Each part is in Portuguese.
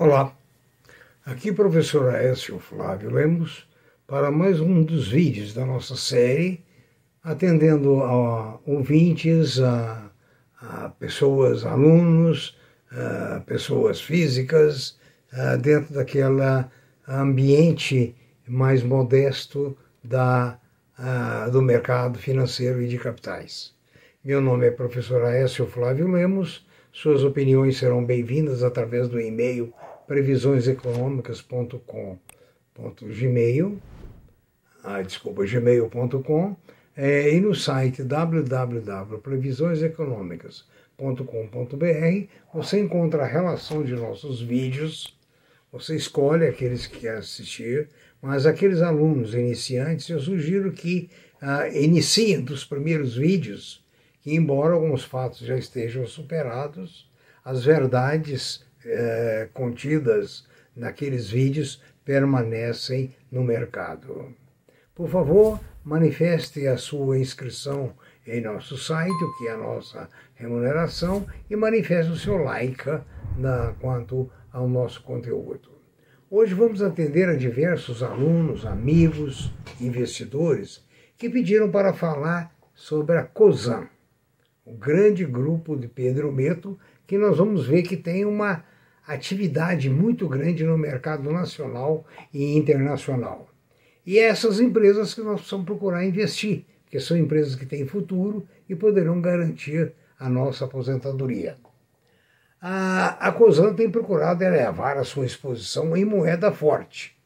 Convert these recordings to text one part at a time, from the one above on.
Olá, aqui professor Aécio Flávio Lemos para mais um dos vídeos da nossa série, atendendo a ouvintes, a, a pessoas, alunos, a pessoas físicas, dentro daquela ambiente mais modesto da, do mercado financeiro e de capitais. Meu nome é professor Aécio Flávio Lemos, suas opiniões serão bem-vindas através do e-mail previsioneseconômicas.com.gmail, ah, desculpa, gmail.com, é, e no site www.previsioneseconômicas.com.br você encontra a relação de nossos vídeos, você escolhe aqueles que quer assistir, mas aqueles alunos iniciantes, eu sugiro que ah, iniciem dos primeiros vídeos, que embora alguns fatos já estejam superados, as verdades é, contidas naqueles vídeos permanecem no mercado. Por favor, manifeste a sua inscrição em nosso site, o que é a nossa remuneração, e manifeste o seu like na, quanto ao nosso conteúdo. Hoje vamos atender a diversos alunos, amigos, investidores que pediram para falar sobre a COSAN, o grande grupo de Pedro Meto, que nós vamos ver que tem uma atividade muito grande no mercado nacional e internacional. E é essas empresas que nós precisamos procurar investir, porque são empresas que têm futuro e poderão garantir a nossa aposentadoria. A, a COSAN tem procurado elevar a sua exposição em moeda forte,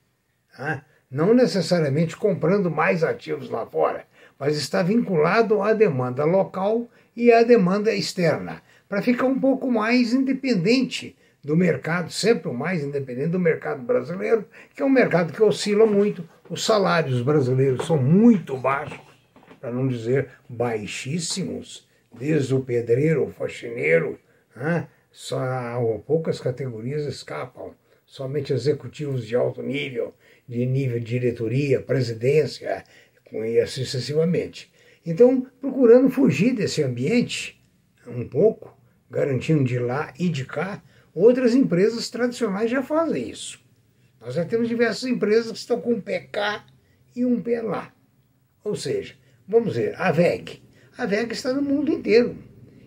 né? não necessariamente comprando mais ativos lá fora, mas está vinculado à demanda local e à demanda externa, para ficar um pouco mais independente do mercado, sempre o mais independente do mercado brasileiro, que é um mercado que oscila muito. Os salários brasileiros são muito baixos, para não dizer baixíssimos, desde o pedreiro, o faxineiro, né? só poucas categorias escapam, somente executivos de alto nível, de nível de diretoria, presidência, e assim sucessivamente. Então, procurando fugir desse ambiente um pouco, garantindo de lá e de cá, Outras empresas tradicionais já fazem isso. Nós já temos diversas empresas que estão com um pé cá e um pé lá. Ou seja, vamos ver, a VEG. A VEG está no mundo inteiro.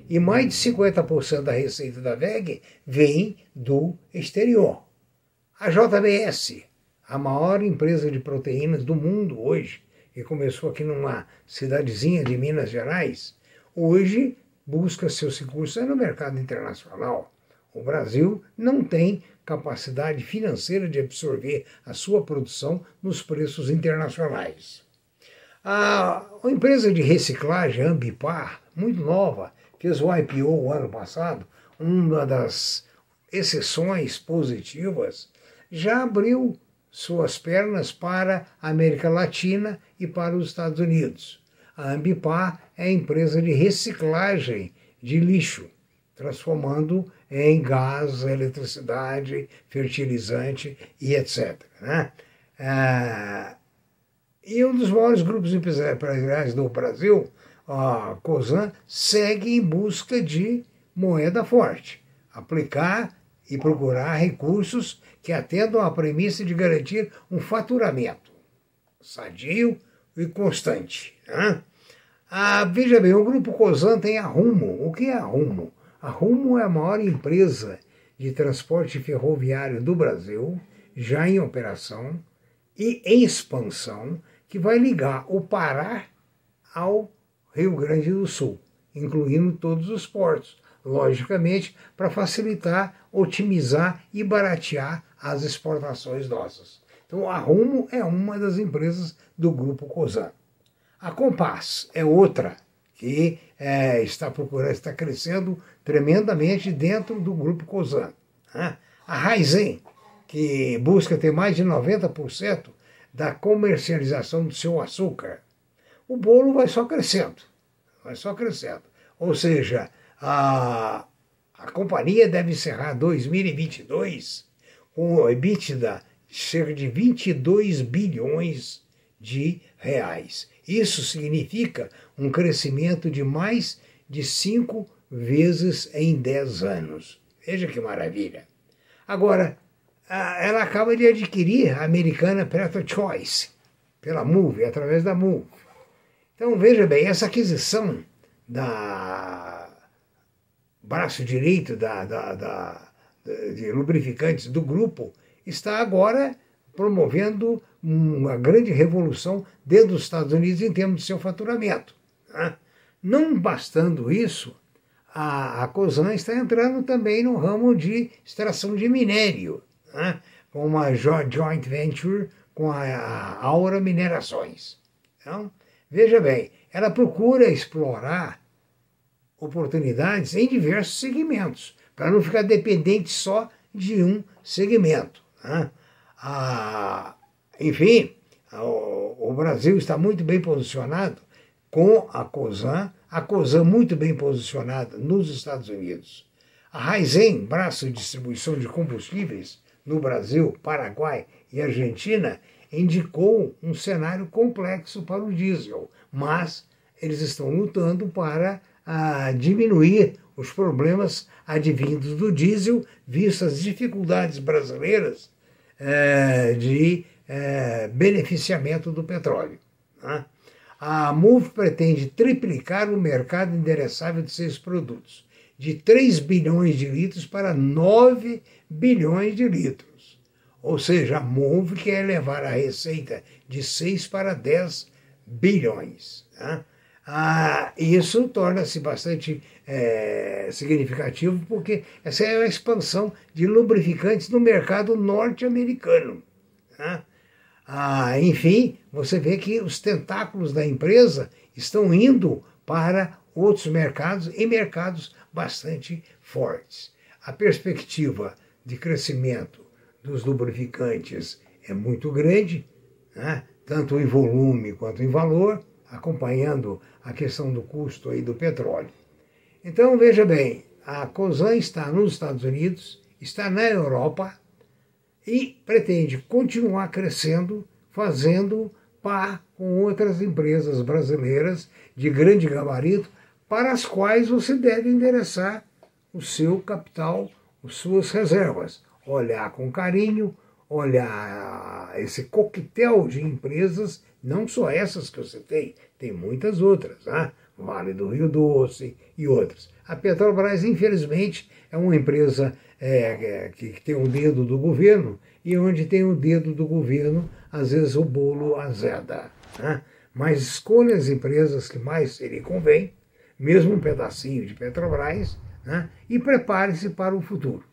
E mais de 50% da receita da VEG vem do exterior. A JBS, a maior empresa de proteínas do mundo hoje, que começou aqui numa cidadezinha de Minas Gerais, hoje busca seus recursos no mercado internacional. O Brasil não tem capacidade financeira de absorver a sua produção nos preços internacionais. A, empresa de reciclagem Ambipar, muito nova, fez o IPO o ano passado, uma das exceções positivas, já abriu suas pernas para a América Latina e para os Estados Unidos. A Ambipar é a empresa de reciclagem de lixo transformando em gás, eletricidade, fertilizante e etc. Né? Ah, e um dos maiores grupos empresariais do Brasil, a COSAN, segue em busca de moeda forte, aplicar e procurar recursos que atendam à premissa de garantir um faturamento sadio e constante. Né? Ah, veja bem, o grupo COSAN tem a Rumo. O que é a Rumo? A Rumo é a maior empresa de transporte ferroviário do Brasil, já em operação e em expansão, que vai ligar o Pará ao Rio Grande do Sul, incluindo todos os portos, logicamente, para facilitar, otimizar e baratear as exportações nossas. Então, a Rumo é uma das empresas do grupo COSAN. A Compass é outra que é, está procurando, está crescendo tremendamente dentro do grupo COSAN. Né? A Raizen, que busca ter mais de 90% da comercialização do seu açúcar. O bolo vai só crescendo, vai só crescendo. Ou seja, a, a companhia deve encerrar 2022 com o EBITDA cerca de 22 bilhões de reais. Isso significa um crescimento de mais de cinco vezes em 10 anos. Veja que maravilha. Agora, ela acaba de adquirir a americana Choice pela Move, através da Move. Então, veja bem, essa aquisição da braço direito da, da, da, de lubrificantes do grupo está agora promovendo uma grande revolução dentro dos Estados Unidos em termos de seu faturamento. Né? Não bastando isso, a, a COSAN está entrando também no ramo de extração de minério, né? com uma joint venture com a, Aura Minerações. Então, veja bem, ela procura explorar oportunidades em diversos segmentos, para não ficar dependente só de um segmento. Enfim, o, o Brasil está muito bem posicionado com a COSAN, a COSAN muito bem posicionada nos Estados Unidos. A Raizen, braço de distribuição de combustíveis no Brasil, Paraguai e Argentina, indicou um cenário complexo para o diesel, mas eles estão lutando para diminuir os problemas advindos do diesel, vistas as dificuldades brasileiras eh, de eh, beneficiamento do petróleo. Né? A MOVE pretende triplicar o mercado endereçável de seus produtos, de 3 bilhões de litros para 9 bilhões de litros. Ou seja, a MOVE quer levar a receita de 6 para 10 bilhões. Né? Ah, isso torna-se bastante é, significativo porque essa é a expansão de lubrificantes no mercado norte-americano. Né? Ah, enfim, você vê que os tentáculos da empresa estão indo para outros mercados e mercados bastante fortes. A perspectiva de crescimento dos lubrificantes é muito grande, né? tanto em volume quanto em valor, acompanhando a questão do custo aí do petróleo. Então, veja bem, a COSAN está nos Estados Unidos, está na Europa, e pretende continuar crescendo, fazendo par com outras empresas brasileiras de grande gabarito, para as quais você deve endereçar o seu capital, as suas reservas. Olhar com carinho, olhar esse coquetel de empresas, não só essas que você tem, tem muitas outras, né? Vale do Rio Doce e outras. A Petrobras, infelizmente, é uma empresa é, é, que, tem o um dedo do governo, e onde tem o dedo do governo, às vezes o bolo azeda. Né? Mas escolha as empresas que mais lhe convém, mesmo um pedacinho de Petrobras, né? e prepare-se para o futuro.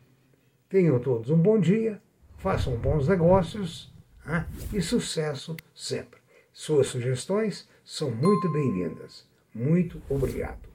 Tenham todos um bom dia, façam bons negócios né? e sucesso sempre. Suas sugestões são muito bem-vindas. Muito obrigado.